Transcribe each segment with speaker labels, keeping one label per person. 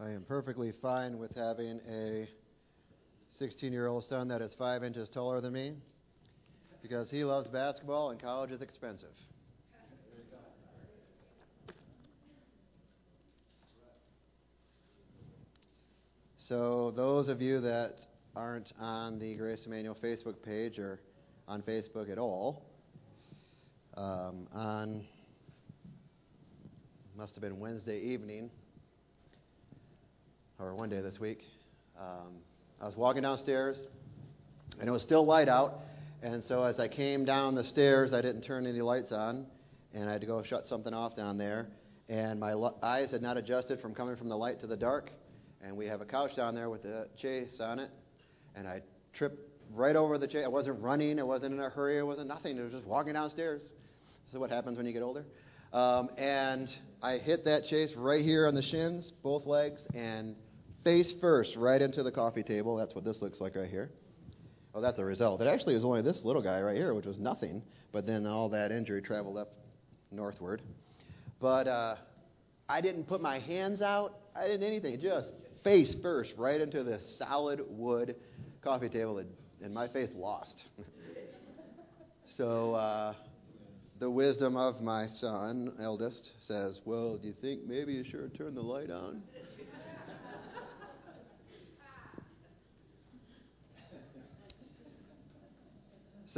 Speaker 1: I am perfectly fine with having a 16 year old son that is five inches taller than me because he loves basketball and college is expensive. So, those of you that aren't on the Grace Emmanuel Facebook page or on Facebook at all, um, on must have been Wednesday evening or one day this week. Um, I was walking downstairs and it was still light out. And so as I came down the stairs, I didn't turn any lights on and I had to go shut something off down there. And my lo- eyes had not adjusted from coming from the light to the dark. And we have a couch down there with a chaise on it. And I tripped right over the chaise. I wasn't running, I wasn't in a hurry, I wasn't nothing. I was just walking downstairs. This is what happens when you get older. Um, and I hit that chaise right here on the shins, both legs, and face first right into the coffee table. That's what this looks like right here. Oh, that's a result. It actually was only this little guy right here, which was nothing, but then all that injury traveled up northward. But uh, I didn't put my hands out. I didn't anything. Just face first right into the solid wood coffee table, and my faith lost. so uh, the wisdom of my son, eldest, says, Well, do you think maybe you should turn the light on?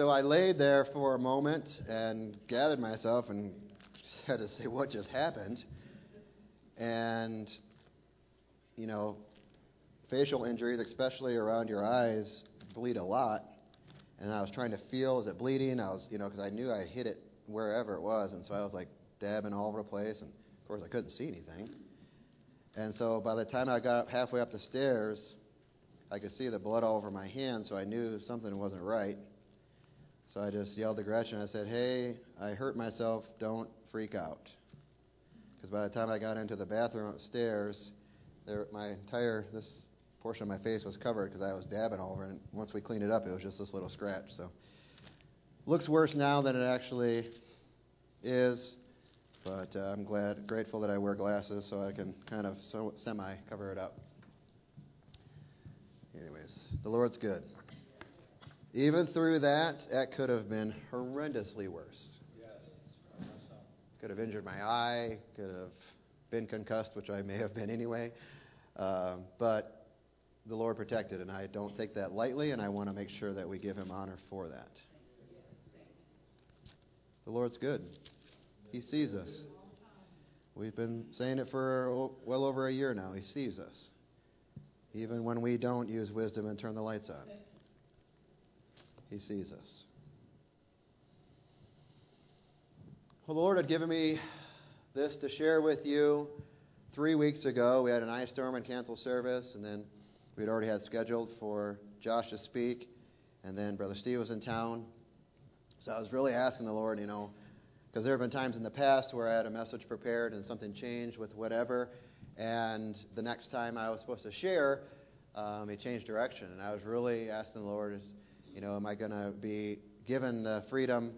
Speaker 1: So I laid there for a moment and gathered myself and had to say what just happened. And, you know, facial injuries, especially around your eyes, bleed a lot. And I was trying to feel, is it bleeding? I was, you know, because I knew I hit it wherever it was. And so I was like dabbing all over the place. And of course, I couldn't see anything. And so by the time I got halfway up the stairs, I could see the blood all over my hand, so I knew something wasn't right. So I just yelled to Gretchen. I said, Hey, I hurt myself. Don't freak out. Because by the time I got into the bathroom upstairs, there, my entire this portion of my face was covered because I was dabbing all over. And once we cleaned it up, it was just this little scratch. So looks worse now than it actually is, but uh, I'm glad, grateful that I wear glasses so I can kind of so, semi cover it up. Anyways, the Lord's good. Even through that, that could have been horrendously worse. Could have injured my eye, could have been concussed, which I may have been anyway. Uh, but the Lord protected, and I don't take that lightly, and I want to make sure that we give Him honor for that. The Lord's good. He sees us. We've been saying it for well over a year now. He sees us. Even when we don't use wisdom and turn the lights on, He sees us. Well, the Lord had given me this to share with you three weeks ago. We had an ice storm and canceled service, and then we'd already had scheduled for Josh to speak, and then Brother Steve was in town. So I was really asking the Lord, you know, because there have been times in the past where I had a message prepared and something changed with whatever, and the next time I was supposed to share, um, he changed direction, and I was really asking the Lord, you know, am I going to be given the freedom,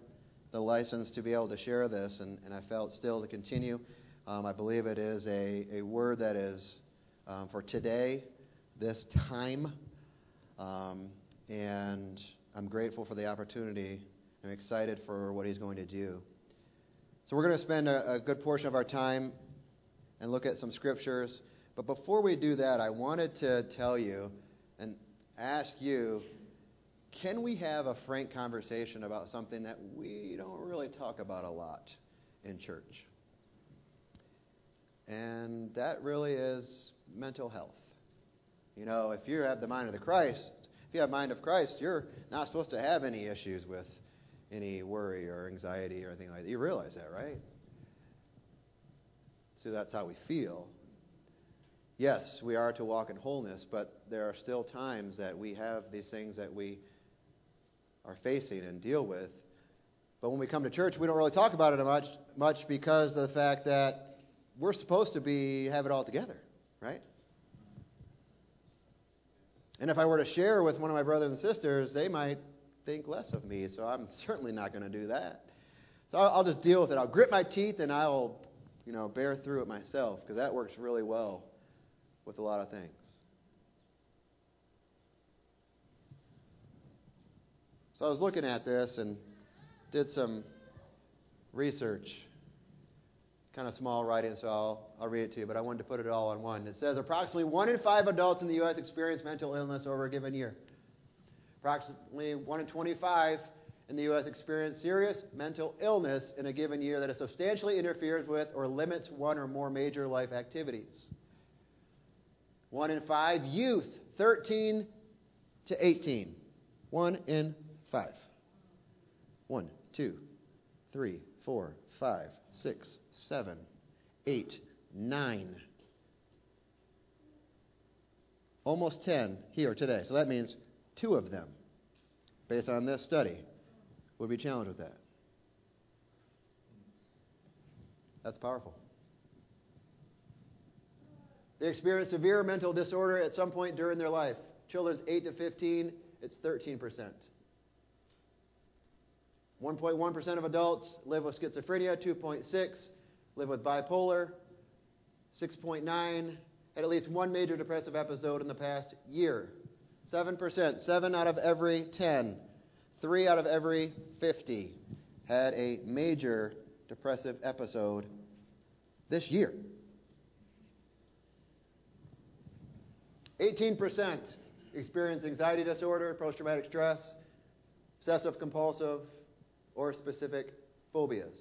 Speaker 1: the license to be able to share this? And, and I felt still to continue. Um, I believe it is a, a word that is um, for today, this time, um, and I'm grateful for the opportunity. I'm excited for what he's going to do. So we're going to spend a, a good portion of our time and look at some scriptures. But before we do that, I wanted to tell you and ask you can we have a frank conversation about something that we don't really talk about a lot in church? And that really is mental health. You know, if you have the mind of the Christ, if you have mind of Christ, you're not supposed to have any issues with any worry or anxiety or anything like that. You realize that, right? See, that's how we feel. Yes, we are to walk in wholeness, but there are still times that we have these things that we are facing and deal with. But when we come to church, we don't really talk about it much, much because of the fact that we're supposed to be have it all together, right? And if I were to share with one of my brothers and sisters, they might think less of me. So I'm certainly not going to do that. So I'll, I'll, just deal with it. I'll grit my teeth and I'll, you know, bear through it myself because that works really well with a lot of things. So I was looking at this and did some research. It's kind of small writing, so I'll, I'll read it to you, but I wanted to put it all on one. It says approximately one in five adults in the U.S. experience mental illness over a given year. Approximately one in 25 in the U.S. experience serious mental illness in a given year that substantially interferes with or limits one or more major life activities. One in five youth, 13 to 18. One in five. One, two, three, four, five, six, seven, eight, nine. Almost 10 here today. So that means two of them, based on this study, would be challenged with that. That's powerful. They experience severe mental disorder at some point during their life. Children's 8 to 15, it's 13%. 1.1% of adults live with schizophrenia, 2.6 live with bipolar, 6.9 had at least one major depressive episode in the past year. 7%, 7 out of every 10 Three out of every 50 had a major depressive episode this year. 18% experience anxiety disorder, post traumatic stress, obsessive compulsive, or specific phobias.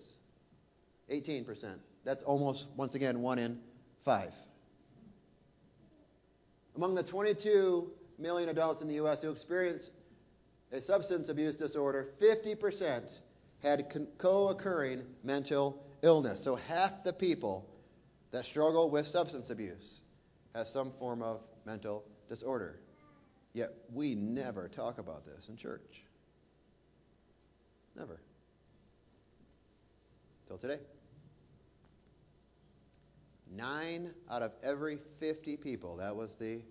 Speaker 1: 18%. That's almost, once again, one in five. Among the 22 million adults in the U.S. who experience a substance abuse disorder, 50% had co occurring mental illness. So half the people that struggle with substance abuse have some form of mental disorder. Yet we never talk about this in church. Never. Till today. Nine out of every 50 people, that was the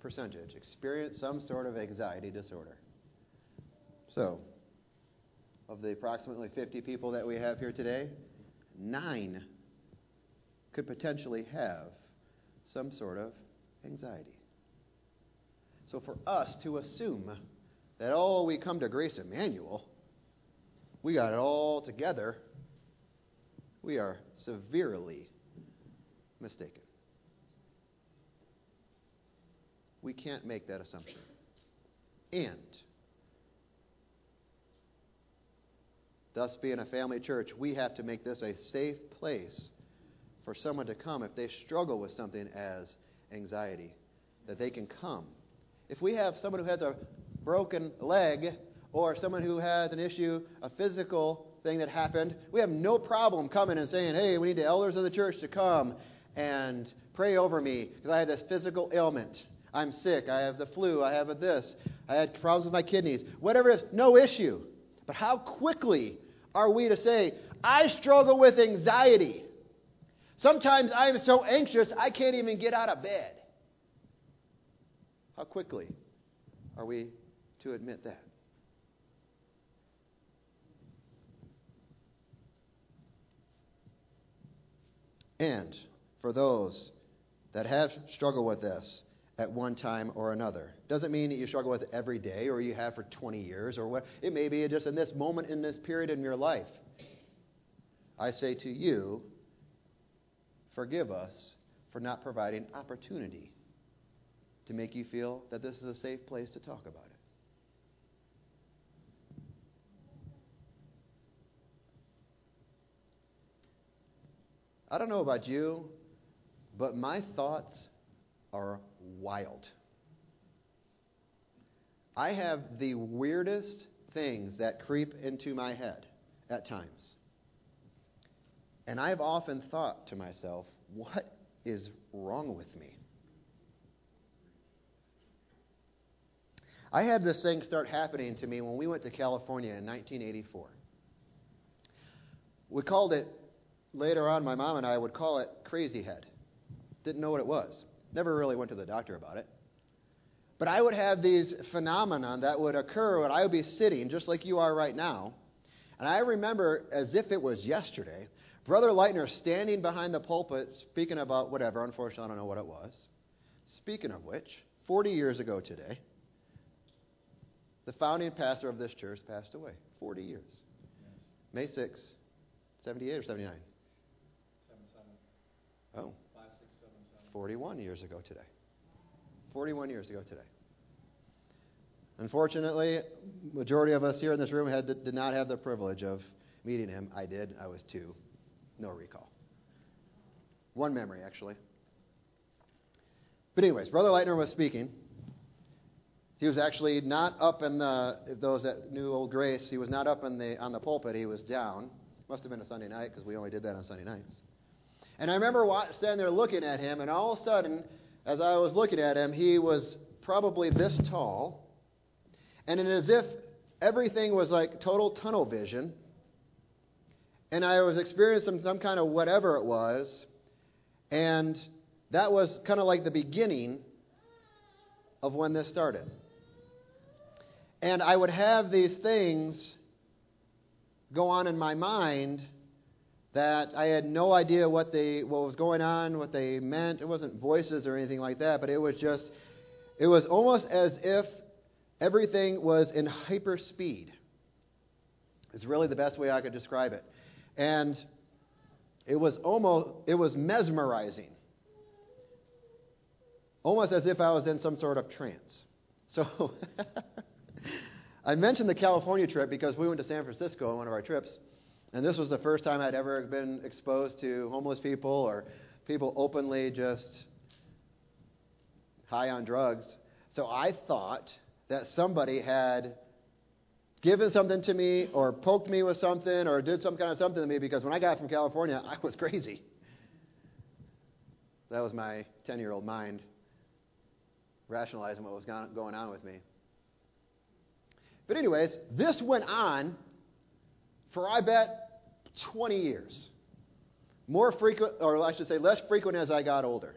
Speaker 1: percentage experience some sort of anxiety disorder. So, of the approximately 50 people that we have here today, nine could potentially have some sort of anxiety. So, for us to assume that, oh, we come to Grace Emmanuel, we got it all together, we are severely mistaken. We can't make that assumption. And, thus being a family church, we have to make this a safe place for someone to come if they struggle with something as anxiety, that they can come. If we have someone who has a broken leg or someone who has an issue, a physical thing that happened, we have no problem coming and saying, hey, we need the elders of the church to come and pray over me because I have this physical ailment. I'm sick. I have the flu. I have this. I had problems with my kidneys. Whatever it is, no issue. But how quickly are we to say, I struggle with anxiety? Sometimes I am so anxious I can't even get out of bed. How quickly are we to admit that? And for those that have struggled with this, at one time or another. Doesn't mean that you struggle with it every day or you have for 20 years or what. It may be just in this moment, in this period in your life. I say to you, forgive us for not providing opportunity to make you feel that this is a safe place to talk about it. I don't know about you, but my thoughts are wild. I have the weirdest things that creep into my head at times. And I've often thought to myself, what is wrong with me? I had this thing start happening to me when we went to California in 1984. We called it, later on, my mom and I would call it crazy head. Didn't know what it was. Never really went to the doctor about it. But I would have these phenomena that would occur when I would be sitting, just like you are right now. And I remember, as if it was yesterday, Brother Lightner standing behind the pulpit speaking about whatever. Unfortunately, I don't know what it was. Speaking of which, 40 years ago today, the founding pastor of this church passed away. 40 years. May 6, 78 or 79? 77. Oh. 41 years ago today. 41 years ago today. Unfortunately, majority of us here in this room had, did not have the privilege of meeting him. I did. I was two. No recall. One memory, actually. But, anyways, Brother Lightner was speaking. He was actually not up in the, those that knew Old Grace, he was not up in the, on the pulpit, he was down. Must have been a Sunday night because we only did that on Sunday nights. And I remember standing there looking at him, and all of a sudden, as I was looking at him, he was probably this tall. And it as if everything was like total tunnel vision. And I was experiencing some kind of whatever it was. And that was kind of like the beginning of when this started. And I would have these things go on in my mind that I had no idea what they what was going on, what they meant. It wasn't voices or anything like that, but it was just it was almost as if everything was in hyper speed. It's really the best way I could describe it. And it was almost it was mesmerizing. Almost as if I was in some sort of trance. So I mentioned the California trip because we went to San Francisco on one of our trips. And this was the first time I'd ever been exposed to homeless people or people openly just high on drugs. So I thought that somebody had given something to me or poked me with something or did some kind of something to me because when I got from California, I was crazy. That was my 10 year old mind rationalizing what was going on with me. But, anyways, this went on for, I bet, 20 years. More frequent, or I should say, less frequent as I got older.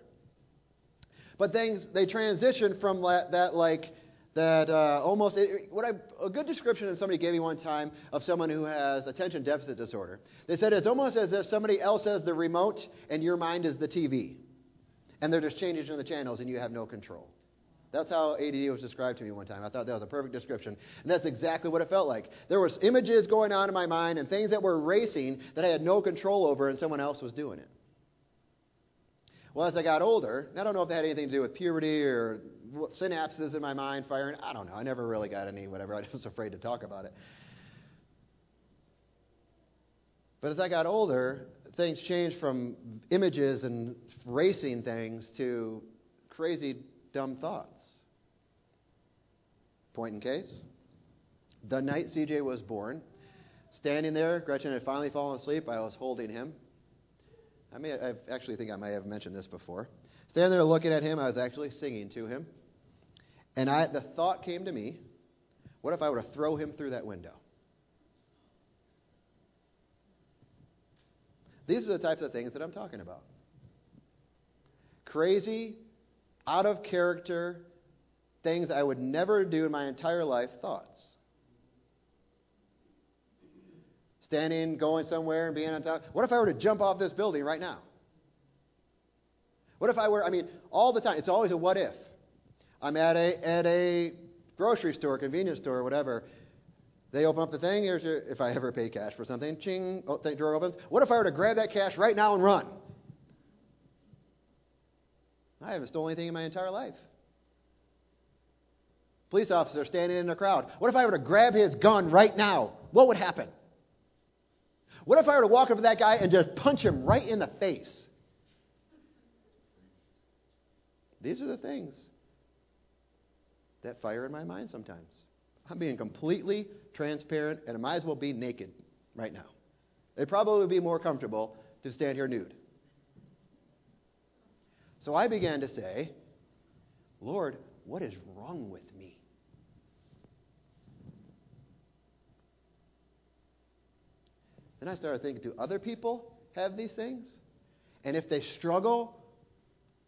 Speaker 1: But things, they transitioned from that, that like, that uh, almost, it, what I, a good description that somebody gave me one time of someone who has attention deficit disorder. They said it's almost as if somebody else has the remote and your mind is the TV. And they're just changing the channels and you have no control. That's how ADD was described to me one time. I thought that was a perfect description. And that's exactly what it felt like. There was images going on in my mind and things that were racing that I had no control over and someone else was doing it. Well, as I got older, I don't know if that had anything to do with puberty or synapses in my mind firing. I don't know. I never really got any whatever. I was afraid to talk about it. But as I got older, things changed from images and racing things to crazy, dumb thoughts. Point in case. The night CJ was born, standing there, Gretchen had finally fallen asleep. I was holding him. I may, I actually think I may have mentioned this before. Standing there looking at him, I was actually singing to him. And I, the thought came to me what if I were to throw him through that window? These are the types of things that I'm talking about. Crazy, out of character, things I would never do in my entire life thoughts. Standing, going somewhere, and being on top. What if I were to jump off this building right now? What if I were, I mean, all the time, it's always a what if. I'm at a, at a grocery store, convenience store, whatever. They open up the thing. Here's your, if I ever pay cash for something, ching, oh, the drawer opens. What if I were to grab that cash right now and run? I haven't stolen anything in my entire life. Police officer standing in a crowd. What if I were to grab his gun right now? What would happen? What if I were to walk up to that guy and just punch him right in the face? These are the things that fire in my mind sometimes. I'm being completely transparent, and I might as well be naked right now. It'd probably be more comfortable to stand here nude. So I began to say, Lord, what is wrong with me? And I started thinking, do other people have these things? And if they struggle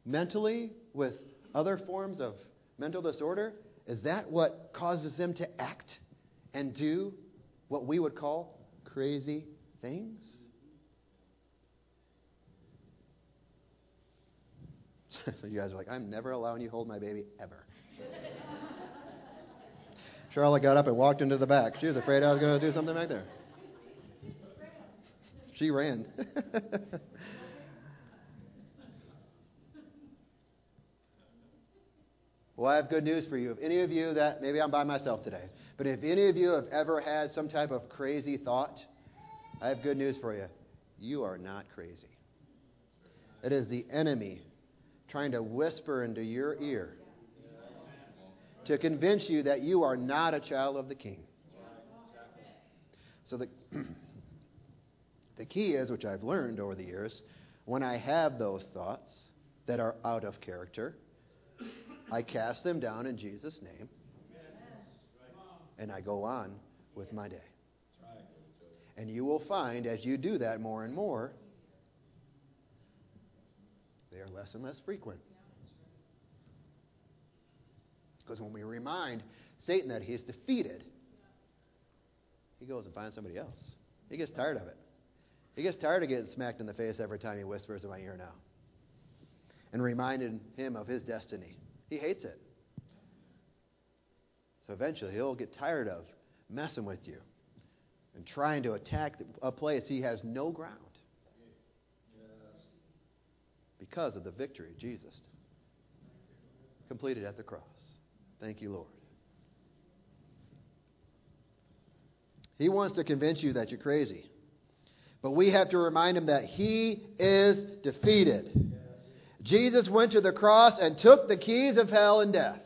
Speaker 1: mentally with other forms of mental disorder, is that what causes them to act and do what we would call crazy things? you guys are like, I'm never allowing you hold my baby ever. Charlotte got up and walked into the back. She was afraid I was going to do something back there. She ran. well, I have good news for you. If any of you that, maybe I'm by myself today, but if any of you have ever had some type of crazy thought, I have good news for you. You are not crazy. It is the enemy trying to whisper into your ear to convince you that you are not a child of the king. So the, the key is, which I've learned over the years, when I have those thoughts that are out of character, I cast them down in Jesus' name and I go on with my day. And you will find as you do that more and more, they are less and less frequent. Because when we remind Satan that he is defeated, he goes and finds somebody else. He gets tired of it. He gets tired of getting smacked in the face every time he whispers in my ear now. And reminding him of his destiny. He hates it. So eventually he'll get tired of messing with you and trying to attack a place he has no ground because of the victory Jesus completed at the cross. Thank you, Lord. He wants to convince you that you're crazy. But we have to remind him that he is defeated. Jesus went to the cross and took the keys of hell and death.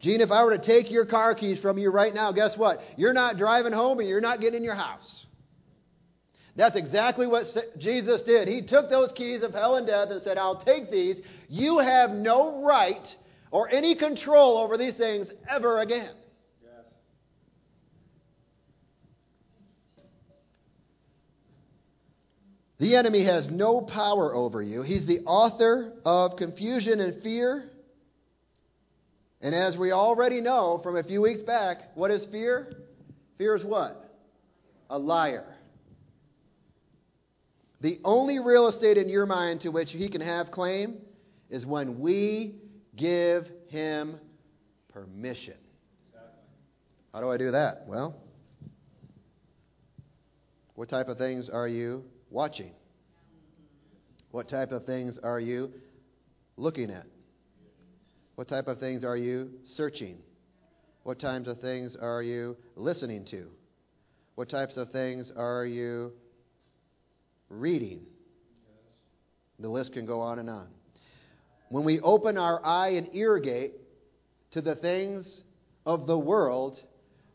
Speaker 1: Gene, if I were to take your car keys from you right now, guess what? You're not driving home and you're not getting in your house. That's exactly what Jesus did. He took those keys of hell and death and said, I'll take these. You have no right or any control over these things ever again. The enemy has no power over you. He's the author of confusion and fear. And as we already know from a few weeks back, what is fear? Fear is what? A liar. The only real estate in your mind to which he can have claim is when we give him permission. How do I do that? Well, what type of things are you watching? What type of things are you looking at? What type of things are you searching? What types of things are you listening to? What types of things are you reading? The list can go on and on. When we open our eye and ear gate to the things of the world,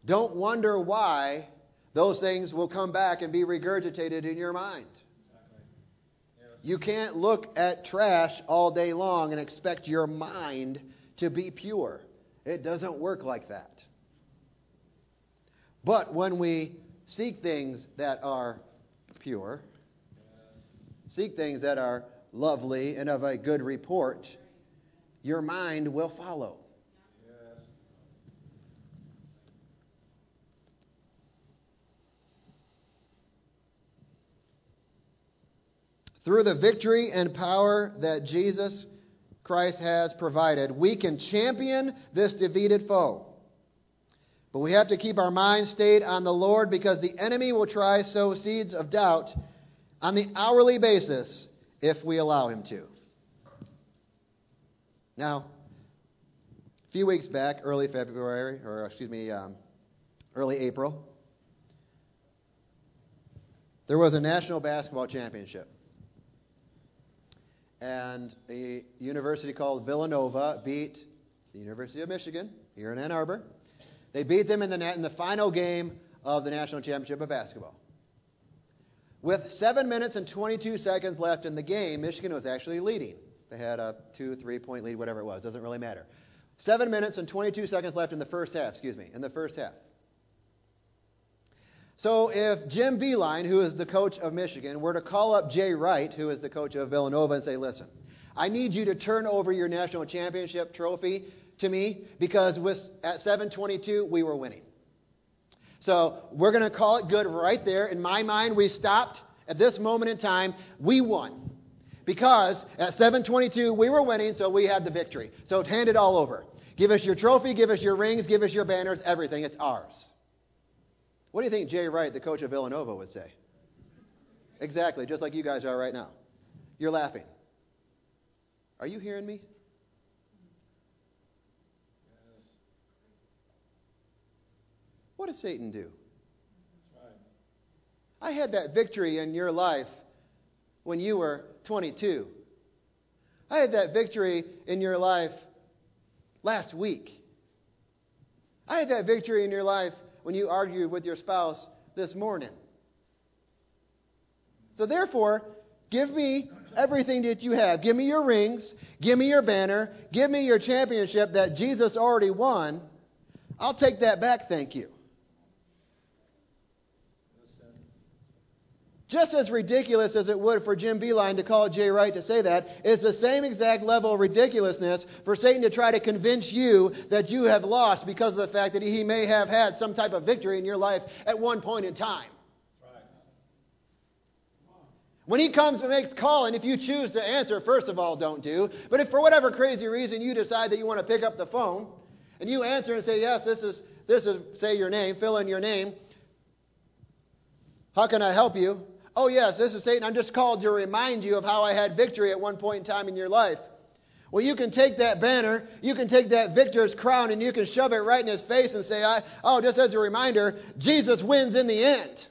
Speaker 1: don't wonder why those things will come back and be regurgitated in your mind. You can't look at trash all day long and expect your mind to be pure. It doesn't work like that. But when we seek things that are pure, seek things that are lovely and of a good report, your mind will follow. Through the victory and power that Jesus Christ has provided, we can champion this defeated foe. But we have to keep our mind stayed on the Lord because the enemy will try to sow seeds of doubt on the hourly basis if we allow him to. Now, a few weeks back, early February, or excuse me, um, early April, there was a national basketball championship and a university called Villanova beat the University of Michigan here in Ann Arbor. They beat them in the, in the final game of the national championship of basketball. With 7 minutes and 22 seconds left in the game, Michigan was actually leading. They had a two, three point lead, whatever it was, doesn't really matter. 7 minutes and 22 seconds left in the first half, excuse me, in the first half. So if Jim Beilein, who is the coach of Michigan, were to call up Jay Wright, who is the coach of Villanova, and say, listen, I need you to turn over your national championship trophy to me because with, at 722 we were winning. So we're going to call it good right there. In my mind, we stopped at this moment in time. We won Because at 722, we were winning, so we had the victory. So hand it all over. Give us your trophy, give us your rings, give us your banners, everything. It's ours. What do you think Jay Wright, the coach of Villanova, would say? Exactly, just like you guys are right now. You're laughing. Are you hearing me? What does Satan do? I had that victory in your life when you were 22. I had that victory in your life last week. I had that victory in your life when you argued with your spouse this morning. So, therefore, give me everything that you have. Give me your rings. Give me your banner. Give me your championship that Jesus already won. I'll take that back, thank you. Just as ridiculous as it would for Jim Beilein to call Jay Wright to say that, it's the same exact level of ridiculousness for Satan to try to convince you that you have lost because of the fact that he may have had some type of victory in your life at one point in time. When he comes and makes call, and if you choose to answer, first of all, don't do. But if for whatever crazy reason you decide that you want to pick up the phone and you answer and say, Yes, this is this is say your name, fill in your name. How can I help you? Oh, yes, this is Satan. I'm just called to remind you of how I had victory at one point in time in your life. Well, you can take that banner, you can take that victor's crown, and you can shove it right in his face and say, Oh, just as a reminder, Jesus wins in the end.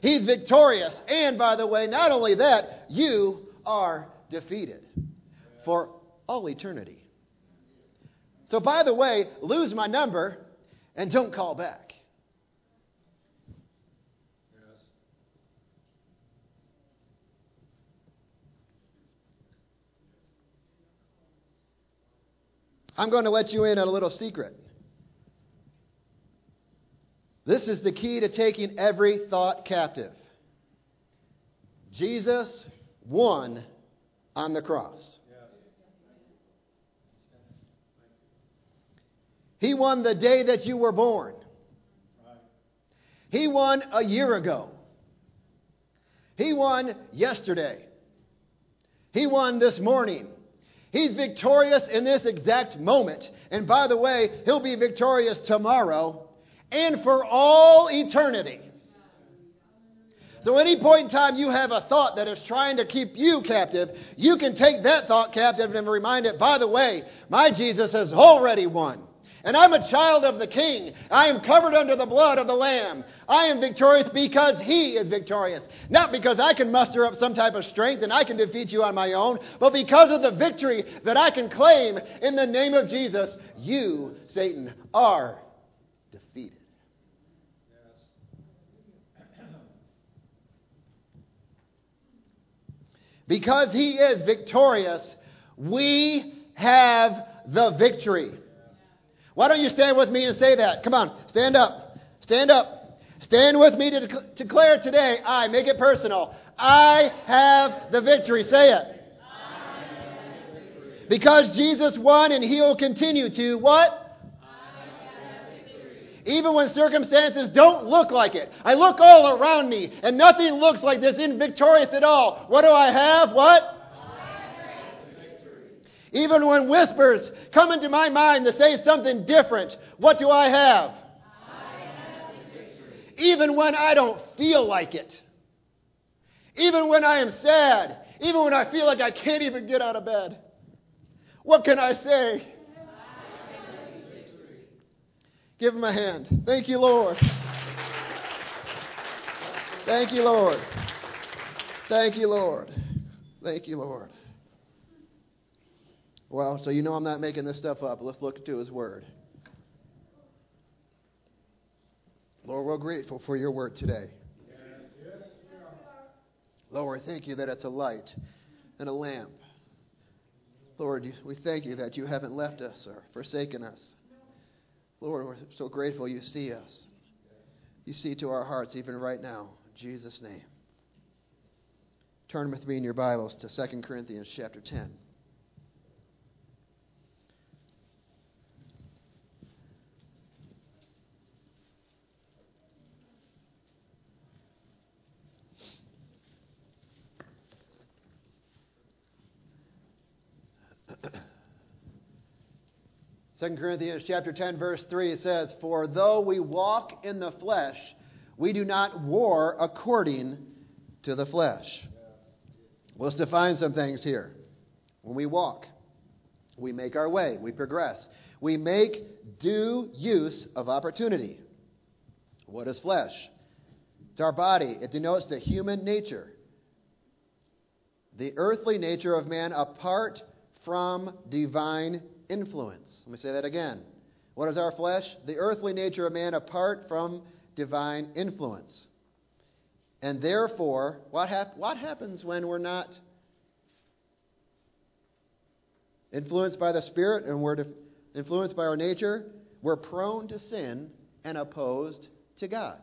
Speaker 1: He's victorious. And by the way, not only that, you are defeated for all eternity. So, by the way, lose my number and don't call back. I'm going to let you in on a little secret. This is the key to taking every thought captive. Jesus won on the cross. He won the day that you were born. He won a year ago. He won yesterday. He won this morning. He's victorious in this exact moment. And by the way, he'll be victorious tomorrow and for all eternity. So, any point in time you have a thought that is trying to keep you captive, you can take that thought captive and remind it, by the way, my Jesus has already won. And I'm a child of the King. I am covered under the blood of the Lamb. I am victorious because He is victorious. Not because I can muster up some type of strength and I can defeat you on my own, but because of the victory that I can claim in the name of Jesus, you, Satan, are defeated. Because He is victorious, we have the victory. Why don't you stand with me and say that? Come on, stand up. Stand up. Stand with me to declare today, I, make it personal. I have the victory. Say it. I have the victory. Because Jesus won and he'll continue to what? I have victory. Even when circumstances don't look like it. I look all around me and nothing looks like this victorious at all. What do I have? What? Even when whispers come into my mind to say something different, what do I have?
Speaker 2: I have
Speaker 1: even when I don't feel like it. Even when I am sad. Even when I feel like I can't even get out of bed. What can I say? Give him a hand. Thank you, Lord. Thank you, Lord. Thank you, Lord. Thank you, Lord. Well, so you know I'm not making this stuff up. Let's look to His Word. Lord, we're grateful for your word today. Lord, thank you that it's a light and a lamp. Lord, we thank you that you haven't left us or forsaken us. Lord, we're so grateful you see us. You see to our hearts even right now. In Jesus' name. Turn with me in your Bibles to 2 Corinthians chapter 10. 2 Corinthians chapter 10 verse 3 it says, "For though we walk in the flesh, we do not war according to the flesh." Let's define some things here. When we walk, we make our way, we progress. We make due use of opportunity. What is flesh? It's our body. It denotes the human nature, the earthly nature of man apart from divine influence. Let me say that again. What is our flesh? The earthly nature of man apart from divine influence. And therefore, what, hap- what happens when we're not influenced by the Spirit and we're influenced by our nature? We're prone to sin and opposed to God.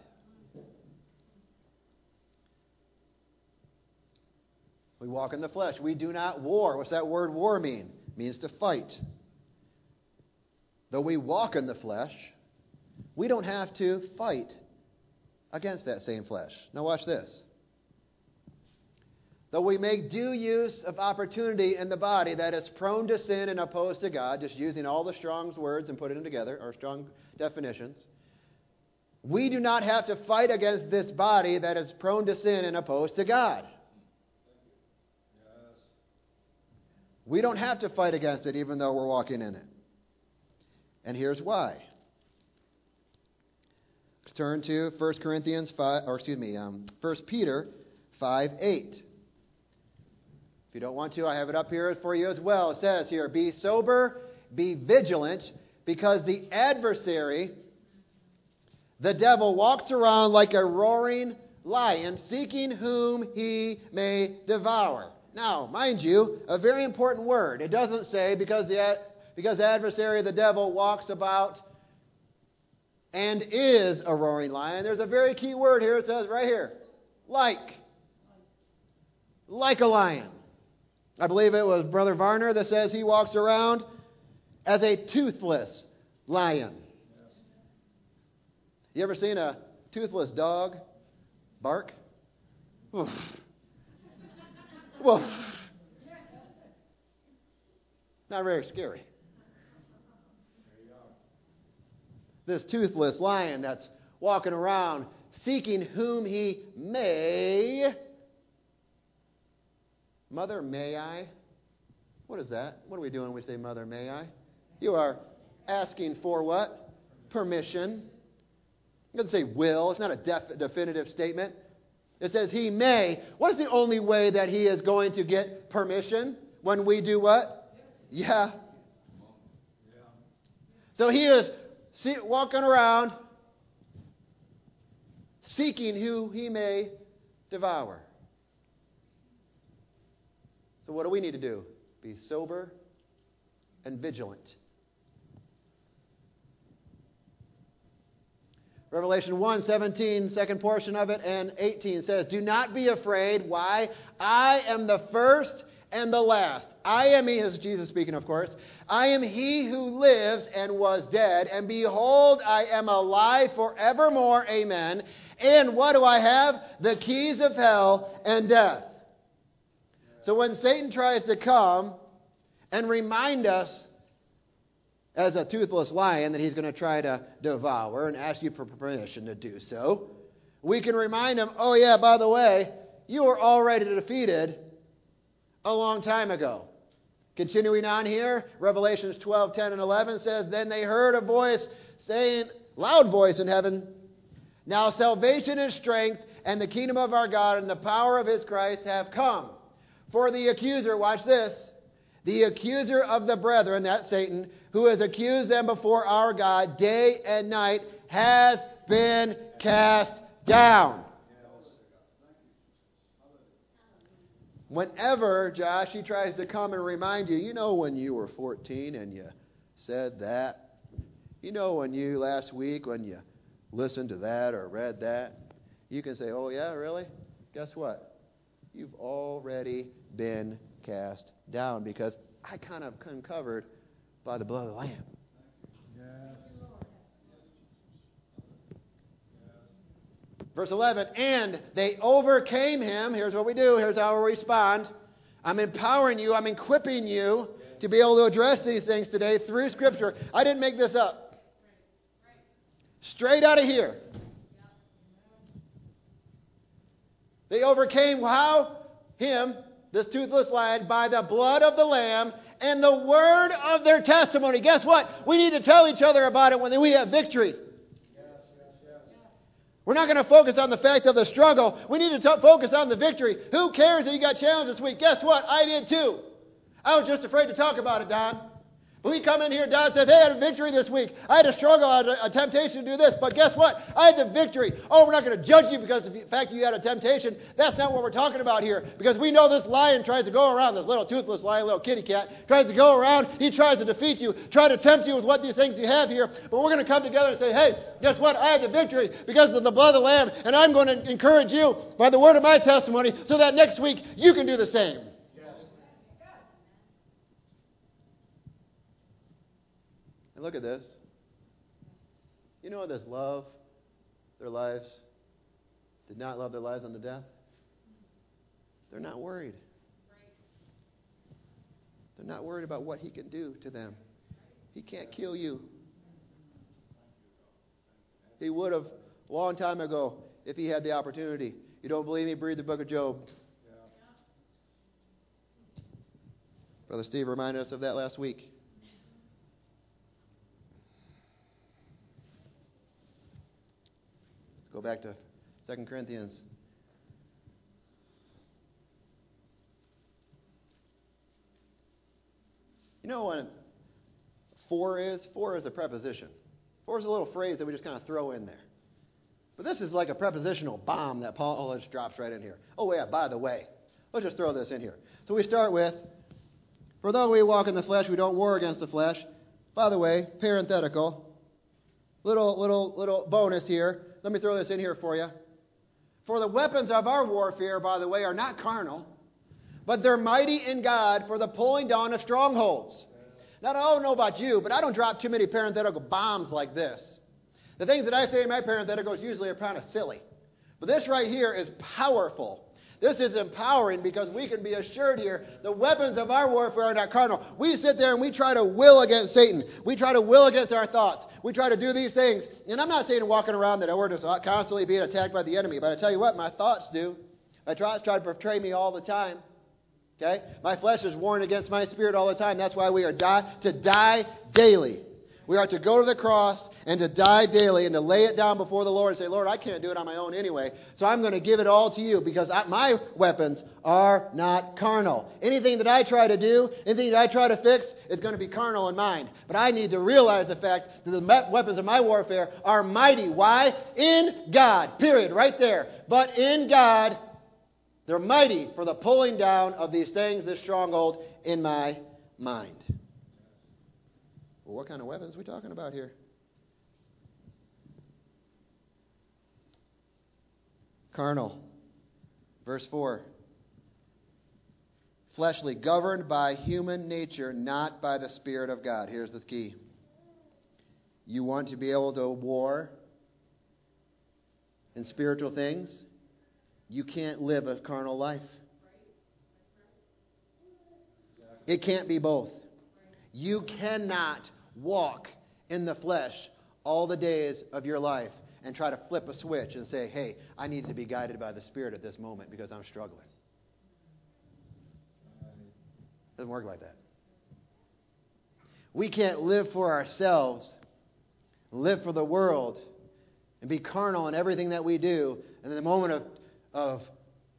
Speaker 1: We walk in the flesh. We do not war. What's that word war mean? It means to fight. Though we walk in the flesh, we don't have to fight against that same flesh. Now, watch this. Though we make due use of opportunity in the body that is prone to sin and opposed to God, just using all the Strong's words and putting them together, or strong definitions, we do not have to fight against this body that is prone to sin and opposed to God. We don't have to fight against it even though we're walking in it. And here's why. Let's turn to 1 Corinthians 5, or excuse me, um, 1 Peter 5 8. If you don't want to, I have it up here for you as well. It says here, Be sober, be vigilant, because the adversary, the devil, walks around like a roaring lion, seeking whom he may devour. Now, mind you, a very important word. It doesn't say because the, because adversary, of the devil, walks about and is a roaring lion. There's a very key word here. It says right here like. Like a lion. I believe it was Brother Varner that says he walks around as a toothless lion. You ever seen a toothless dog bark? Oof. Woof. Not very scary. This toothless lion that's walking around seeking whom he may. Mother, may I? What is that? What are we doing when we say, Mother, may I? You are asking for what? Permission. It doesn't say will, it's not a def- definitive statement. It says he may. What is the only way that he is going to get permission? When we do what? Yeah. So he is see, walking around seeking who he may devour. So, what do we need to do? Be sober and vigilant. Revelation 1 17, second portion of it, and 18 says, Do not be afraid. Why? I am the first and the last. I am he, is Jesus speaking, of course. I am he who lives and was dead, and behold, I am alive forevermore. Amen. And what do I have? The keys of hell and death. So when Satan tries to come and remind us, as a toothless lion, that he's going to try to devour and ask you for permission to do so, we can remind him, oh, yeah, by the way, you were already defeated a long time ago. Continuing on here, Revelations 12, 10, and 11 says, Then they heard a voice saying, loud voice in heaven, Now salvation and strength and the kingdom of our God and the power of his Christ have come. For the accuser, watch this, the accuser of the brethren, that Satan, who has accused them before our God day and night, has been cast down. Whenever, Josh, he tries to come and remind you, you know when you were 14 and you said that? You know when you, last week, when you listened to that or read that? You can say, oh, yeah, really? Guess what? You've already been cast down because I kind of uncovered by the blood of the Lamb. Verse 11, and they overcame him. Here's what we do. Here's how we respond. I'm empowering you. I'm equipping you to be able to address these things today through Scripture. I didn't make this up. Straight out of here. They overcame how? Him, this toothless lion, by the blood of the Lamb and the word of their testimony. Guess what? We need to tell each other about it when we have victory. We're not going to focus on the fact of the struggle. We need to t- focus on the victory. Who cares that you got challenged this week? Guess what? I did too. I was just afraid to talk about it, Don. We come in here, Don says, Hey, I had a victory this week. I had a struggle, I had a, a temptation to do this. But guess what? I had the victory. Oh, we're not going to judge you because of the fact you had a temptation. That's not what we're talking about here. Because we know this lion tries to go around, this little toothless lion, little kitty cat, tries to go around. He tries to defeat you, try to tempt you with what these things you have here. But we're going to come together and say, Hey, guess what? I had the victory because of the blood of the Lamb. And I'm going to encourage you by the word of my testimony so that next week you can do the same. Look at this. You know this love their lives, did not love their lives unto death? They're not worried. They're not worried about what he can do to them. He can't kill you. He would have a long time ago if he had the opportunity. You don't believe me? Read the book of Job. Brother Steve reminded us of that last week. Go back to 2 Corinthians. You know what for is? For is a preposition. For is a little phrase that we just kind of throw in there. But this is like a prepositional bomb that Paul just drops right in here. Oh, yeah, by the way. Let's just throw this in here. So we start with, For though we walk in the flesh, we don't war against the flesh. By the way, parenthetical. Little, little, little bonus here. Let me throw this in here for you. For the weapons of our warfare, by the way, are not carnal, but they're mighty in God for the pulling down of strongholds. Now, I don't know about you, but I don't drop too many parenthetical bombs like this. The things that I say in my parentheticals usually are kind of silly. But this right here is powerful. This is empowering because we can be assured here the weapons of our warfare are not carnal. We sit there and we try to will against Satan. We try to will against our thoughts. We try to do these things. And I'm not saying walking around that we're just constantly being attacked by the enemy, but I tell you what, my thoughts do. My thoughts try to portray me all the time. Okay? My flesh is warned against my spirit all the time. That's why we are die, to die daily. We are to go to the cross and to die daily and to lay it down before the Lord and say, Lord, I can't do it on my own anyway. So I'm going to give it all to you because I, my weapons are not carnal. Anything that I try to do, anything that I try to fix, is going to be carnal in mind. But I need to realize the fact that the weapons of my warfare are mighty. Why? In God. Period. Right there. But in God, they're mighty for the pulling down of these things, this stronghold in my mind. Well, what kind of weapons are we talking about here? Carnal. Verse 4. Fleshly, governed by human nature, not by the Spirit of God. Here's the key. You want to be able to war in spiritual things? You can't live a carnal life. It can't be both. You cannot walk in the flesh all the days of your life and try to flip a switch and say, hey, I need to be guided by the Spirit at this moment because I'm struggling. It doesn't work like that. We can't live for ourselves, live for the world, and be carnal in everything that we do. And in the moment of, of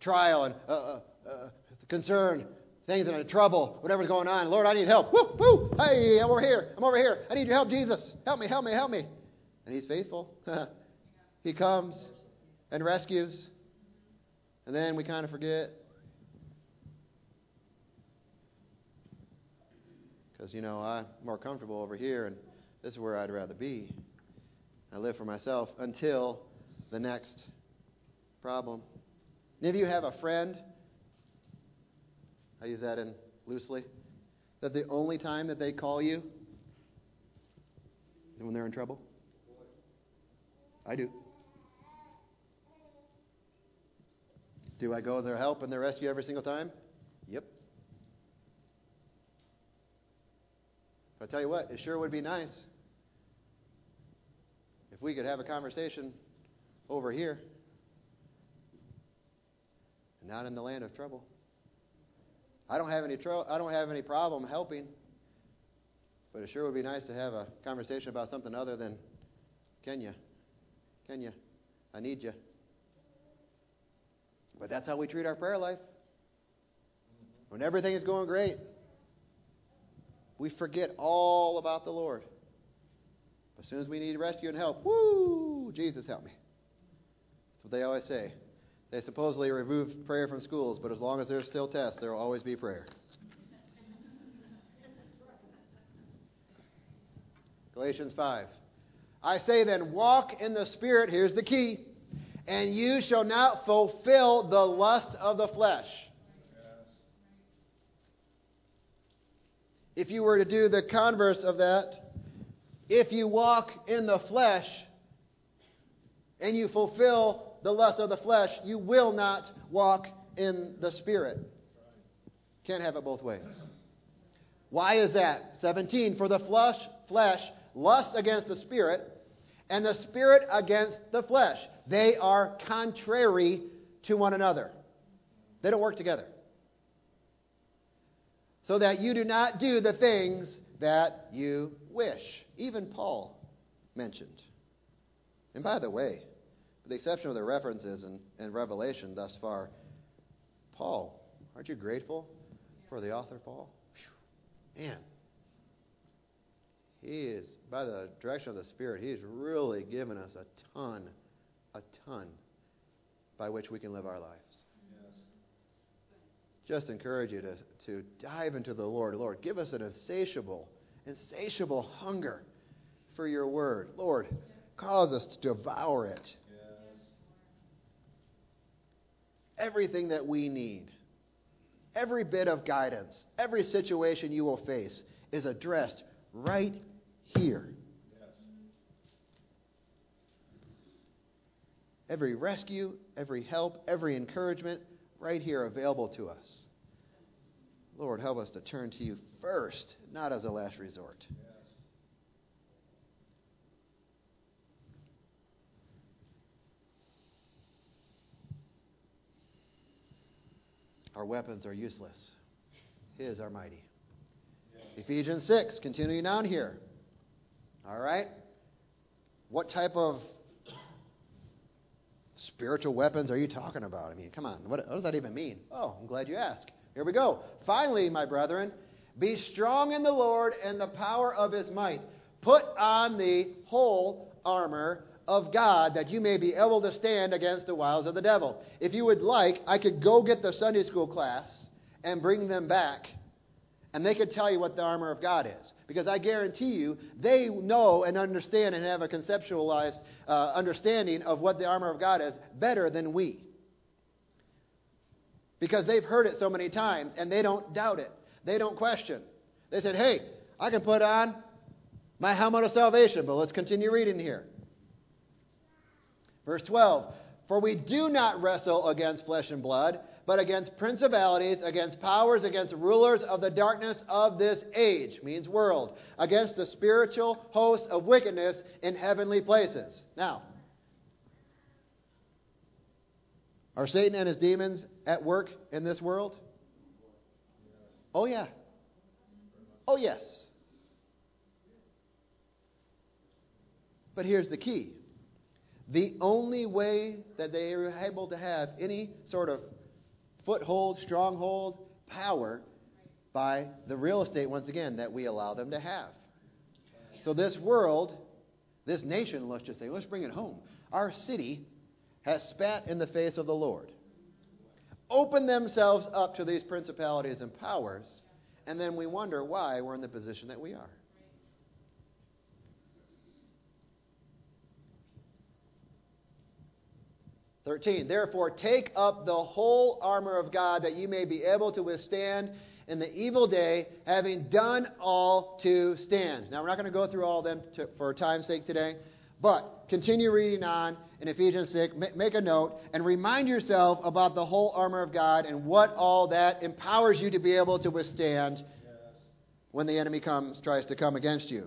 Speaker 1: trial and uh, uh, uh, concern, things in trouble, whatever's going on. Lord, I need help. Woo, woo. Hey, I'm over here. I'm over here. I need your help, Jesus. Help me, help me, help me. And He's faithful. he comes and rescues. And then we kind of forget. Because, you know, I'm more comfortable over here, and this is where I'd rather be. I live for myself until the next problem. Any of you have a friend I use that in loosely. That the only time that they call you is when they're in trouble? I do. Do I go to their help and their rescue every single time? Yep. But I tell you what, it sure would be nice if we could have a conversation over here not in the land of trouble. I don't have any tro- I don't have any problem helping, but it sure would be nice to have a conversation about something other than Kenya. Kenya, I need you. But that's how we treat our prayer life. When everything is going great, we forget all about the Lord. As soon as we need rescue and help, woo, Jesus help me. That's what they always say. They supposedly remove prayer from schools, but as long as there's still tests, there will always be prayer. Galatians 5. I say then, walk in the Spirit, here's the key, and you shall not fulfill the lust of the flesh. If you were to do the converse of that, if you walk in the flesh and you fulfill the lust of the flesh, you will not walk in the Spirit. Can't have it both ways. Why is that? 17. For the flesh, flesh lusts against the Spirit, and the Spirit against the flesh. They are contrary to one another, they don't work together. So that you do not do the things that you wish. Even Paul mentioned. And by the way, with the exception of the references in, in Revelation thus far, Paul, aren't you grateful for the author, Paul? Whew. Man, he is, by the direction of the Spirit, he's really given us a ton, a ton by which we can live our lives. Yes. Just encourage you to, to dive into the Lord. Lord, give us an insatiable, insatiable hunger for your word. Lord, cause us to devour it. Yes. Everything that we need, every bit of guidance, every situation you will face is addressed right here. Yes. Every rescue, every help, every encouragement, right here available to us. Lord, help us to turn to you first, not as a last resort. Our weapons are useless. His are mighty. Ephesians 6, continuing on here. All right? What type of spiritual weapons are you talking about? I mean, come on. What, what does that even mean? Oh, I'm glad you asked. Here we go. Finally, my brethren, be strong in the Lord and the power of his might. Put on the whole armor of God that you may be able to stand against the wiles of the devil. If you would like, I could go get the Sunday school class and bring them back and they could tell you what the armor of God is. Because I guarantee you, they know and understand and have a conceptualized uh, understanding of what the armor of God is better than we. Because they've heard it so many times and they don't doubt it. They don't question. They said, hey, I can put on my helmet of salvation, but let's continue reading here. Verse 12 For we do not wrestle against flesh and blood but against principalities, against powers, against rulers of the darkness of this age, means world, against the spiritual host of wickedness in heavenly places. Now, are Satan and his demons at work in this world? Oh, yeah. Oh, yes. But here's the key the only way that they are able to have any sort of foothold, stronghold, power by the real estate, once again, that we allow them to have. So, this world, this nation, let's just say, let's bring it home. Our city has spat in the face of the Lord, opened themselves up to these principalities and powers, and then we wonder why we're in the position that we are. 13. Therefore, take up the whole armor of God that you may be able to withstand in the evil day, having done all to stand. Now, we're not going to go through all of them to, for time's sake today, but continue reading on in Ephesians 6. Make a note and remind yourself about the whole armor of God and what all that empowers you to be able to withstand when the enemy comes tries to come against you.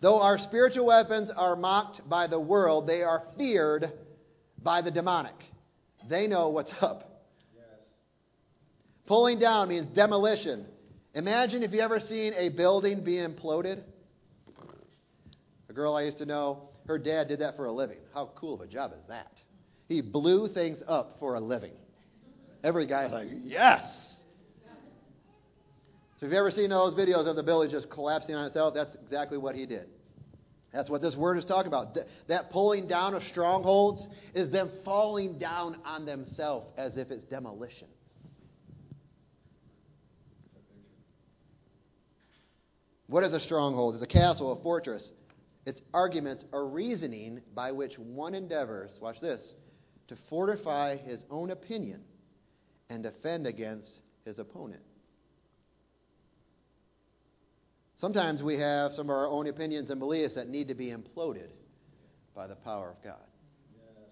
Speaker 1: Though our spiritual weapons are mocked by the world, they are feared by the demonic. They know what's up. Yes. Pulling down means demolition. Imagine if you ever seen a building be imploded. A girl I used to know, her dad did that for a living. How cool of a job is that? He blew things up for a living. Every guy's like, yes! So if you've ever seen those videos of the building just collapsing on itself, that's exactly what he did. That's what this word is talking about. That pulling down of strongholds is them falling down on themselves as if it's demolition. What is a stronghold? It's a castle, a fortress. It's arguments or reasoning by which one endeavors, watch this, to fortify his own opinion and defend against his opponent. Sometimes we have some of our own opinions and beliefs that need to be imploded by the power of God. Yes.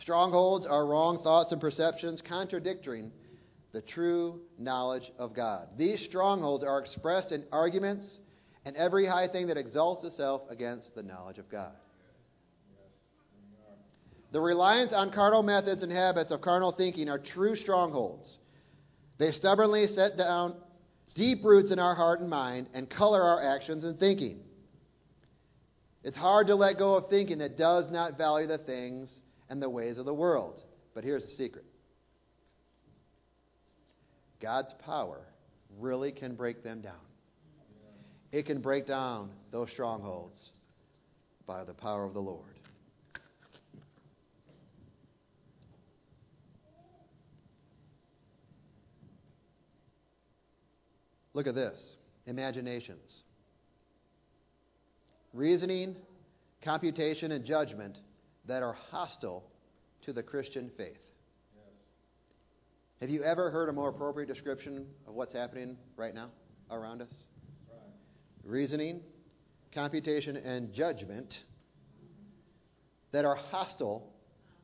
Speaker 1: Strongholds are wrong thoughts and perceptions contradicting the true knowledge of God. These strongholds are expressed in arguments and every high thing that exalts itself against the knowledge of God. The reliance on carnal methods and habits of carnal thinking are true strongholds. They stubbornly set down deep roots in our heart and mind and color our actions and thinking. It's hard to let go of thinking that does not value the things and the ways of the world. But here's the secret God's power really can break them down. It can break down those strongholds by the power of the Lord. Look at this imaginations. Reasoning, computation, and judgment that are hostile to the Christian faith. Yes. Have you ever heard a more appropriate description of what's happening right now around us? Right. Reasoning, computation, and judgment that are hostile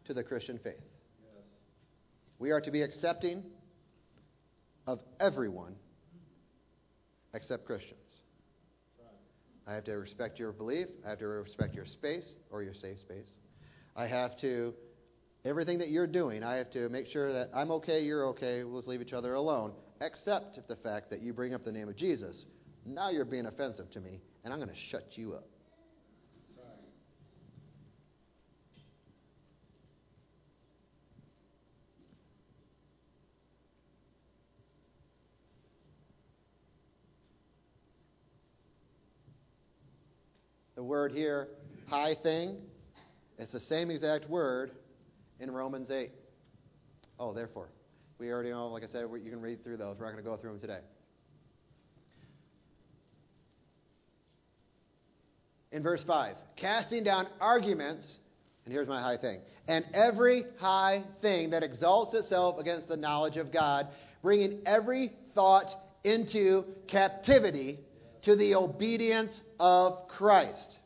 Speaker 1: to the Christian faith. Yes. We are to be accepting of everyone except Christians. I have to respect your belief. I have to respect your space or your safe space. I have to, everything that you're doing, I have to make sure that I'm okay, you're okay, we'll just leave each other alone, except the fact that you bring up the name of Jesus. Now you're being offensive to me, and I'm going to shut you up. The word here, high thing, it's the same exact word in Romans 8. Oh, therefore. We already know, like I said, you can read through those. We're not going to go through them today. In verse 5, casting down arguments, and here's my high thing, and every high thing that exalts itself against the knowledge of God, bringing every thought into captivity to the obedience of Christ.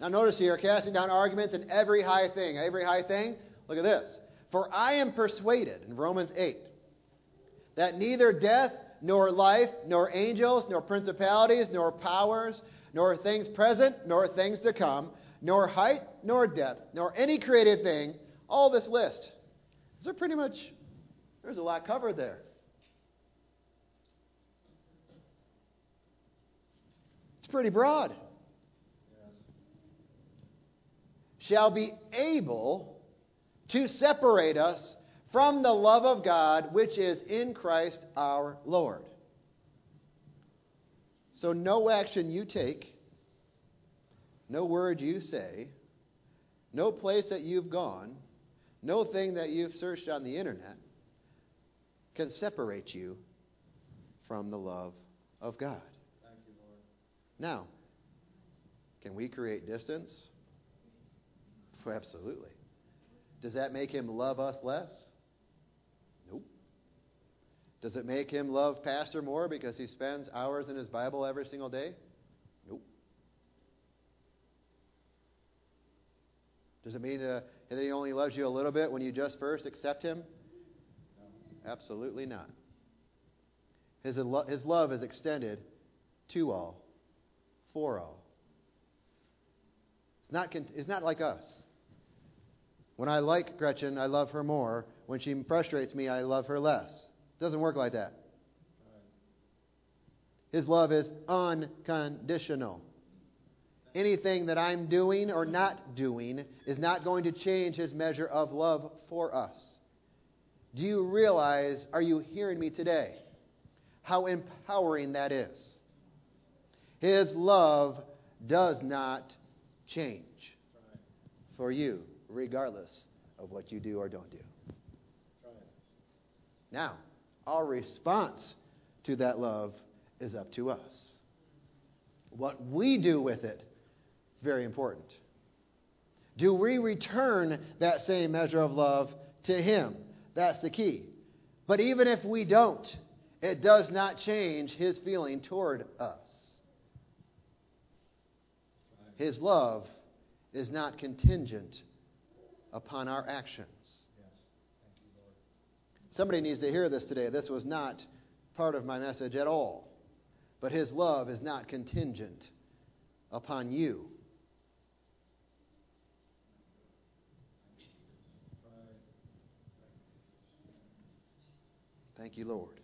Speaker 1: Now, notice here, casting down arguments and every high thing. Every high thing, look at this. For I am persuaded, in Romans 8, that neither death, nor life, nor angels, nor principalities, nor powers, nor things present, nor things to come, nor height, nor depth, nor any created thing, all this list. These pretty much, there's a lot covered there. It's pretty broad. Shall be able to separate us from the love of God which is in Christ our Lord. So, no action you take, no word you say, no place that you've gone, no thing that you've searched on the internet can separate you from the love of God. You, Now, can we create distance? Oh, absolutely. Does that make him love us less? Nope. Does it make him love Pastor more because he spends hours in his Bible every single day? Nope. Does it mean uh, that he only loves you a little bit when you just first accept him? Absolutely not. His, his love is extended to all, for all. It's not, it's not like us. When I like Gretchen, I love her more. When she frustrates me, I love her less. It doesn't work like that. His love is unconditional. Anything that I'm doing or not doing is not going to change his measure of love for us. Do you realize, are you hearing me today, how empowering that is? His love does not change for you, regardless of what you do or don't do. Now, our response to that love is up to us. What we do with it is very important. Do we return that same measure of love to Him? That's the key. But even if we don't, it does not change His feeling toward us. His love is not contingent upon our actions. Somebody needs to hear this today. This was not part of my message at all. But His love is not contingent upon you. Thank you, Lord.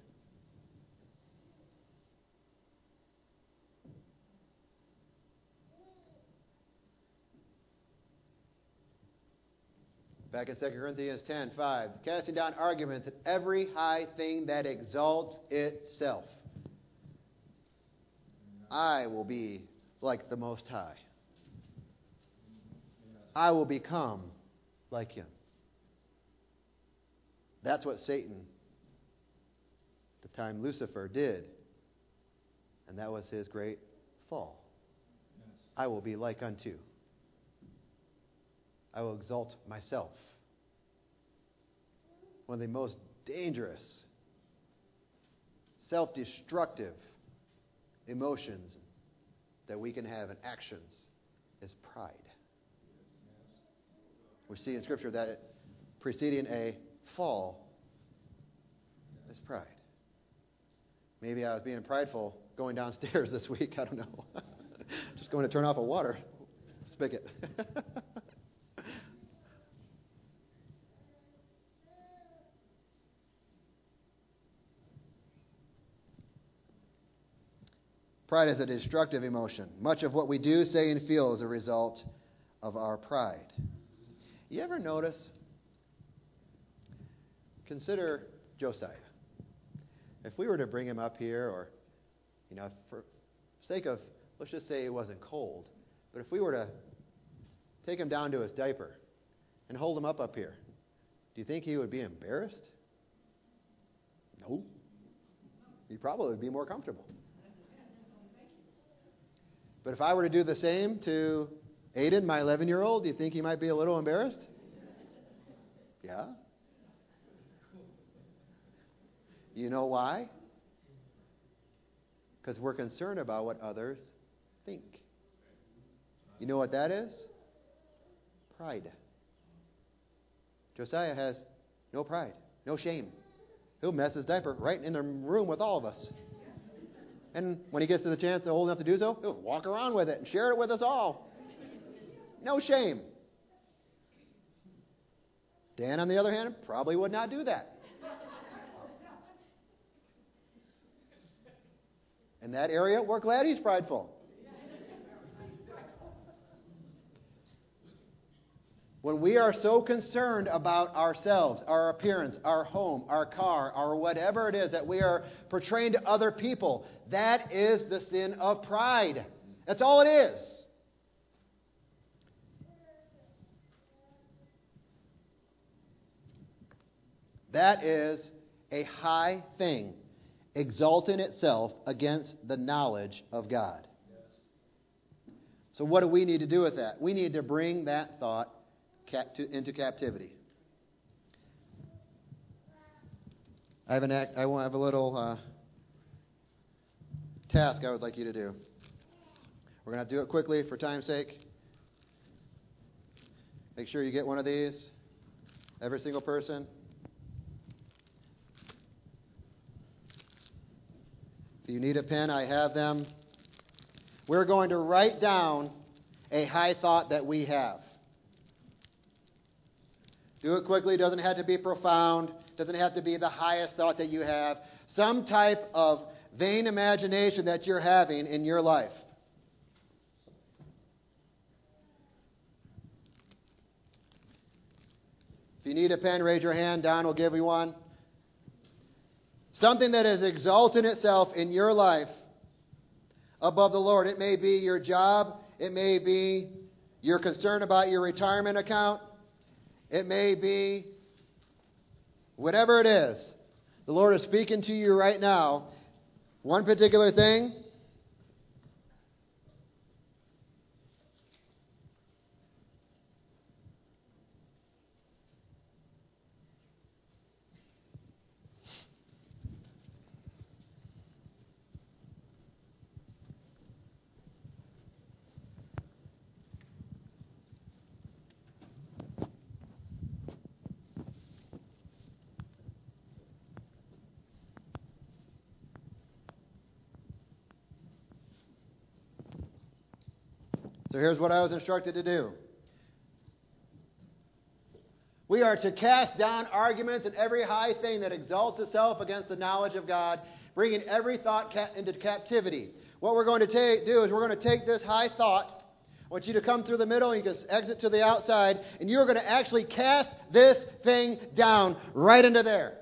Speaker 1: Back in 2 Corinthians 10 5, casting down arguments and every high thing that exalts itself. I will be like the Most High. I will become like Him. That's what Satan, the time Lucifer, did. And that was his great fall. Yes. I will be like unto. I will exalt myself. One of the most dangerous, self destructive emotions that we can have in actions is pride. We see in Scripture that preceding a fall is pride. Maybe I was being prideful going downstairs this week. I don't know. Just going to turn off a water spigot. Pride is a destructive emotion. Much of what we do, say, and feel is a result of our pride. You ever notice? Consider Josiah. If we were to bring him up here, or, you know, for sake of, let's just say it wasn't cold, but if we were to take him down to his diaper and hold him up up here, do you think he would be embarrassed? No. He'd probably would be more comfortable. But if I were to do the same to Aiden, my 11 year old, do you think he might be a little embarrassed? Yeah? You know why? Because we're concerned about what others think. You know what that is? Pride. Josiah has no pride, no shame. He'll mess his diaper right in the room with all of us. And when he gets to the chance old enough to do so, he'll walk around with it and share it with us all. No shame. Dan, on the other hand, probably would not do that. In that area, we're glad he's prideful. When we are so concerned about ourselves, our appearance, our home, our car, our whatever it is that we are portraying to other people, that is the sin of pride. That's all it is. That is a high thing, exalting itself against the knowledge of God. So, what do we need to do with that? We need to bring that thought into captivity. I have an act, I have a little uh, task I would like you to do. We're going to do it quickly for time's sake. Make sure you get one of these, every single person. If you need a pen, I have them. We're going to write down a high thought that we have. Do it quickly. It doesn't have to be profound. Doesn't have to be the highest thought that you have. Some type of vain imagination that you're having in your life. If you need a pen, raise your hand. Don will give you one. Something that is exalting itself in your life above the Lord. It may be your job. It may be your concern about your retirement account. It may be whatever it is. The Lord is speaking to you right now. One particular thing. So here's what I was instructed to do. We are to cast down arguments and every high thing that exalts itself against the knowledge of God, bringing every thought into captivity. What we're going to take, do is we're going to take this high thought. I want you to come through the middle, and you can exit to the outside, and you're going to actually cast this thing down right into there.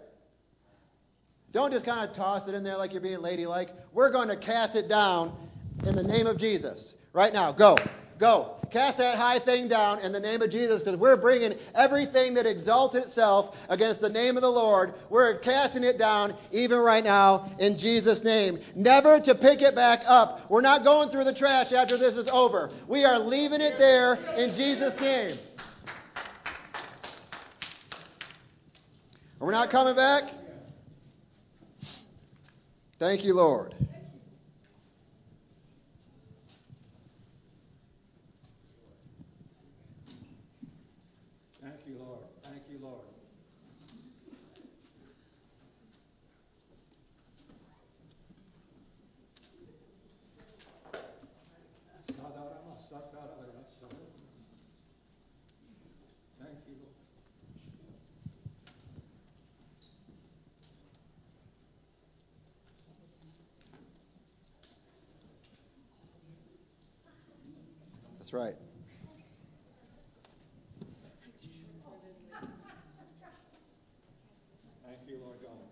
Speaker 1: Don't just kind of toss it in there like you're being ladylike. We're going to cast it down in the name of Jesus. Right now, go. Go. Cast that high thing down in the name of Jesus because we're bringing everything that exalts itself against the name of the Lord. We're casting it down even right now in Jesus' name. Never to pick it back up. We're not going through the trash after this is over. We are leaving it there in Jesus' name. We're not coming back. Thank you, Lord. Right.
Speaker 2: Thank you, Lord God.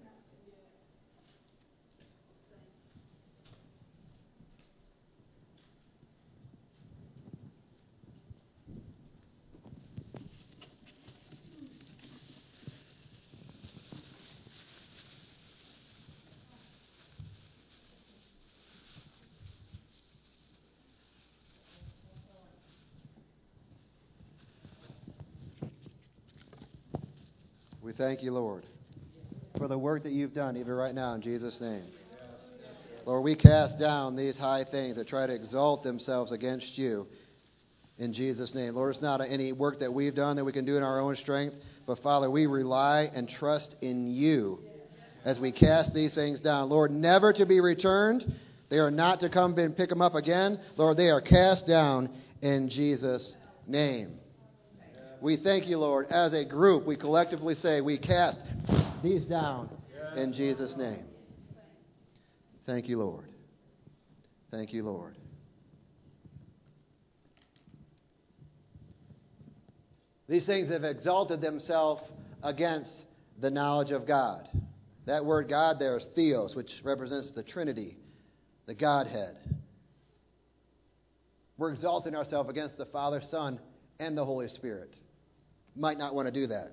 Speaker 1: We thank you, Lord, for the work that you've done, even right now, in Jesus' name. Lord, we cast down these high things that try to exalt themselves against you in Jesus' name. Lord, it's not any work that we've done that we can do in our own strength, but Father, we rely and trust in you as we cast these things down. Lord, never to be returned. They are not to come and pick them up again. Lord, they are cast down in Jesus' name. We thank you, Lord. As a group, we collectively say we cast these down in Jesus' name. Thank you, Lord. Thank you, Lord. These things have exalted themselves against the knowledge of God. That word God there is theos, which represents the Trinity, the Godhead. We're exalting ourselves against the Father, Son, and the Holy Spirit might not want to do that.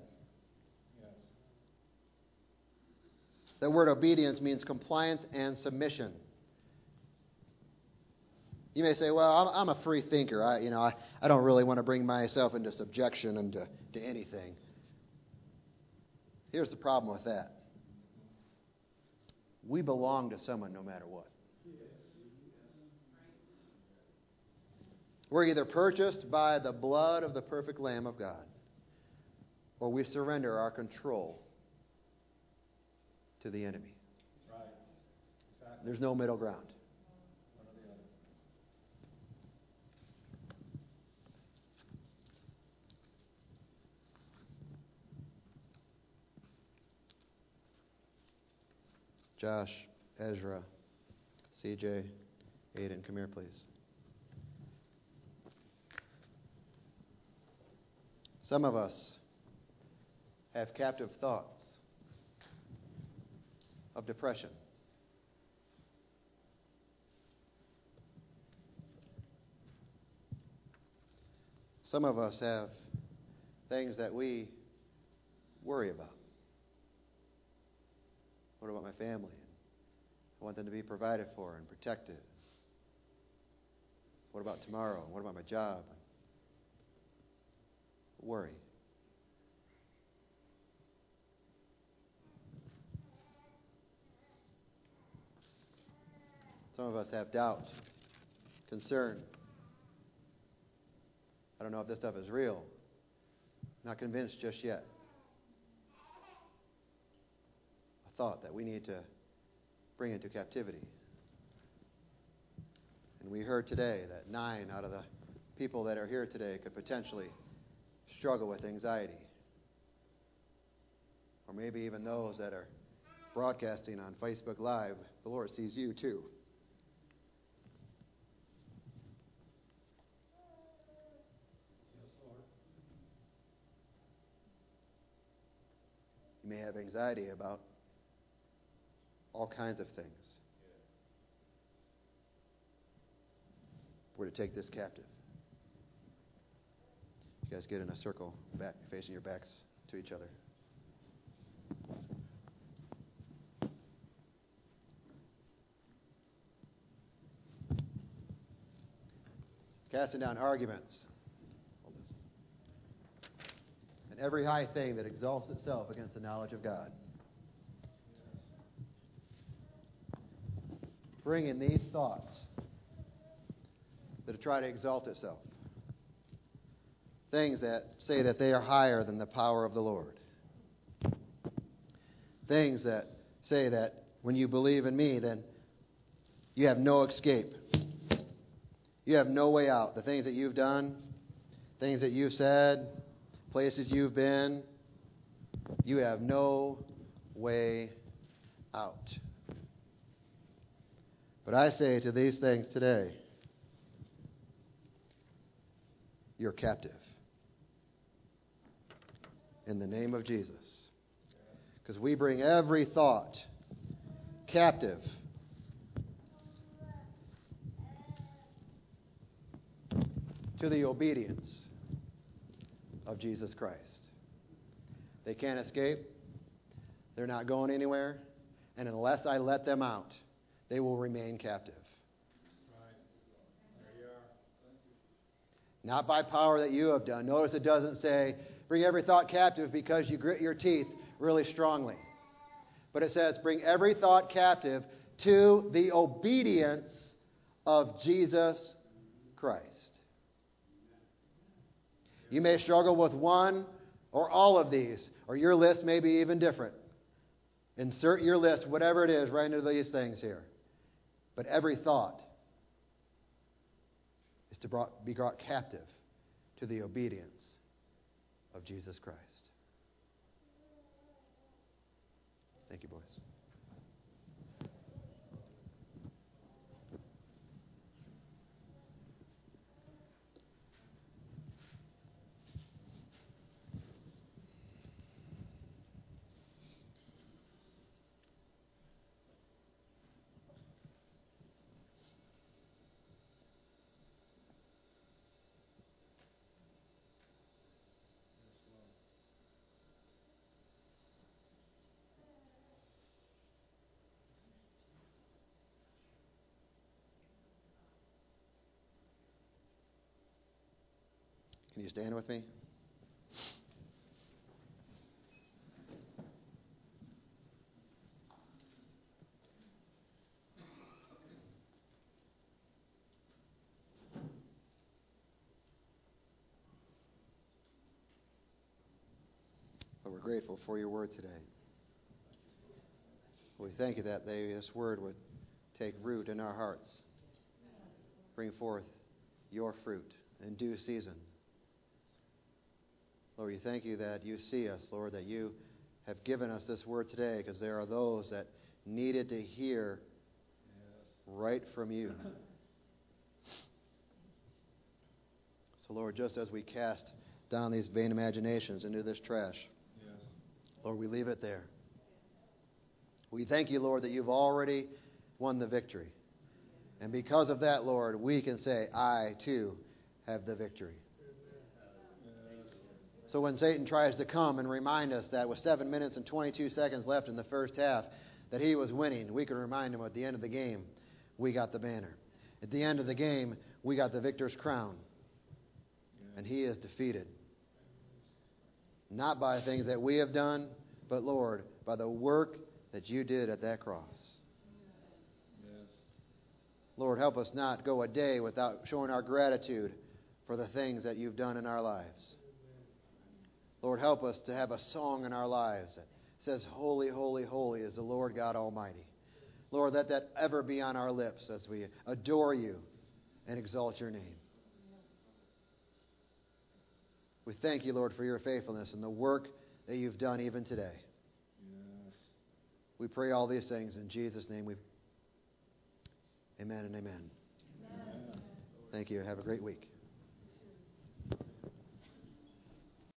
Speaker 1: Yes. The word obedience means compliance and submission. You may say, well, I'm, I'm a free thinker. I, you know, I, I don't really want to bring myself into subjection and to, to anything. Here's the problem with that. We belong to someone no matter what. We're either purchased by the blood of the perfect Lamb of God or we surrender our control to the enemy.
Speaker 2: Right.
Speaker 1: There's no middle ground. Josh, Ezra, CJ, Aiden, come here, please. Some of us have captive thoughts of depression. Some of us have things that we worry about. What about my family? I want them to be provided for and protected. What about tomorrow? What about my job? Worry. Some of us have doubt, concern. I don't know if this stuff is real. Not convinced just yet. A thought that we need to bring into captivity. And we heard today that nine out of the people that are here today could potentially struggle with anxiety. Or maybe even those that are broadcasting on Facebook Live, the Lord sees you too. You may have anxiety about all kinds of things. We're to take this captive. You guys get in a circle, back, facing your backs to each other. Casting down arguments. And every high thing that exalts itself against the knowledge of God. Bringing these thoughts that try to exalt itself. Things that say that they are higher than the power of the Lord. Things that say that when you believe in me, then you have no escape. You have no way out. The things that you've done, things that you've said, places you've been, you have no way out. But I say to these things today, you're captive. In the name of Jesus. Because we bring every thought captive. To the obedience of Jesus Christ. They can't escape. They're not going anywhere. And unless I let them out, they will remain captive. not by power that you have done. Notice it doesn't say, bring every thought captive because you grit your teeth really strongly. But it says, bring every thought captive to the obedience of Jesus Christ. You may struggle with one or all of these, or your list may be even different. Insert your list, whatever it is, right into these things here. But every thought is to brought, be brought captive to the obedience of Jesus Christ. Thank you, boys. Can you stand with me? But we're grateful for your word today. We thank you that they, this word would take root in our hearts. Bring forth your fruit in due season. Lord, we thank you that you see us, Lord, that you have given us this word today because there are those that needed to hear right from you. So, Lord, just as we cast down these vain imaginations into this trash, yes. Lord, we leave it there. We thank you, Lord, that you've already won the victory. And because of that, Lord, we can say, I too have the victory. So when Satan tries to come and remind us that with 7 minutes and 22 seconds left in the first half that he was winning, we can remind him at the end of the game, we got the banner. At the end of the game, we got the victor's crown and he is defeated. Not by things that we have done, but Lord, by the work that you did at that cross. Yes. Lord, help us not go a day without showing our gratitude for the things that you've done in our lives. Lord, help us to have a song in our lives that says, Holy, holy, holy is the Lord God Almighty. Lord, let that ever be on our lips as we adore you and exalt your name. We thank you, Lord, for your faithfulness and the work that you've done even today. Yes. We pray all these things in Jesus' name. We Amen and amen. amen. Thank you. Have a great week.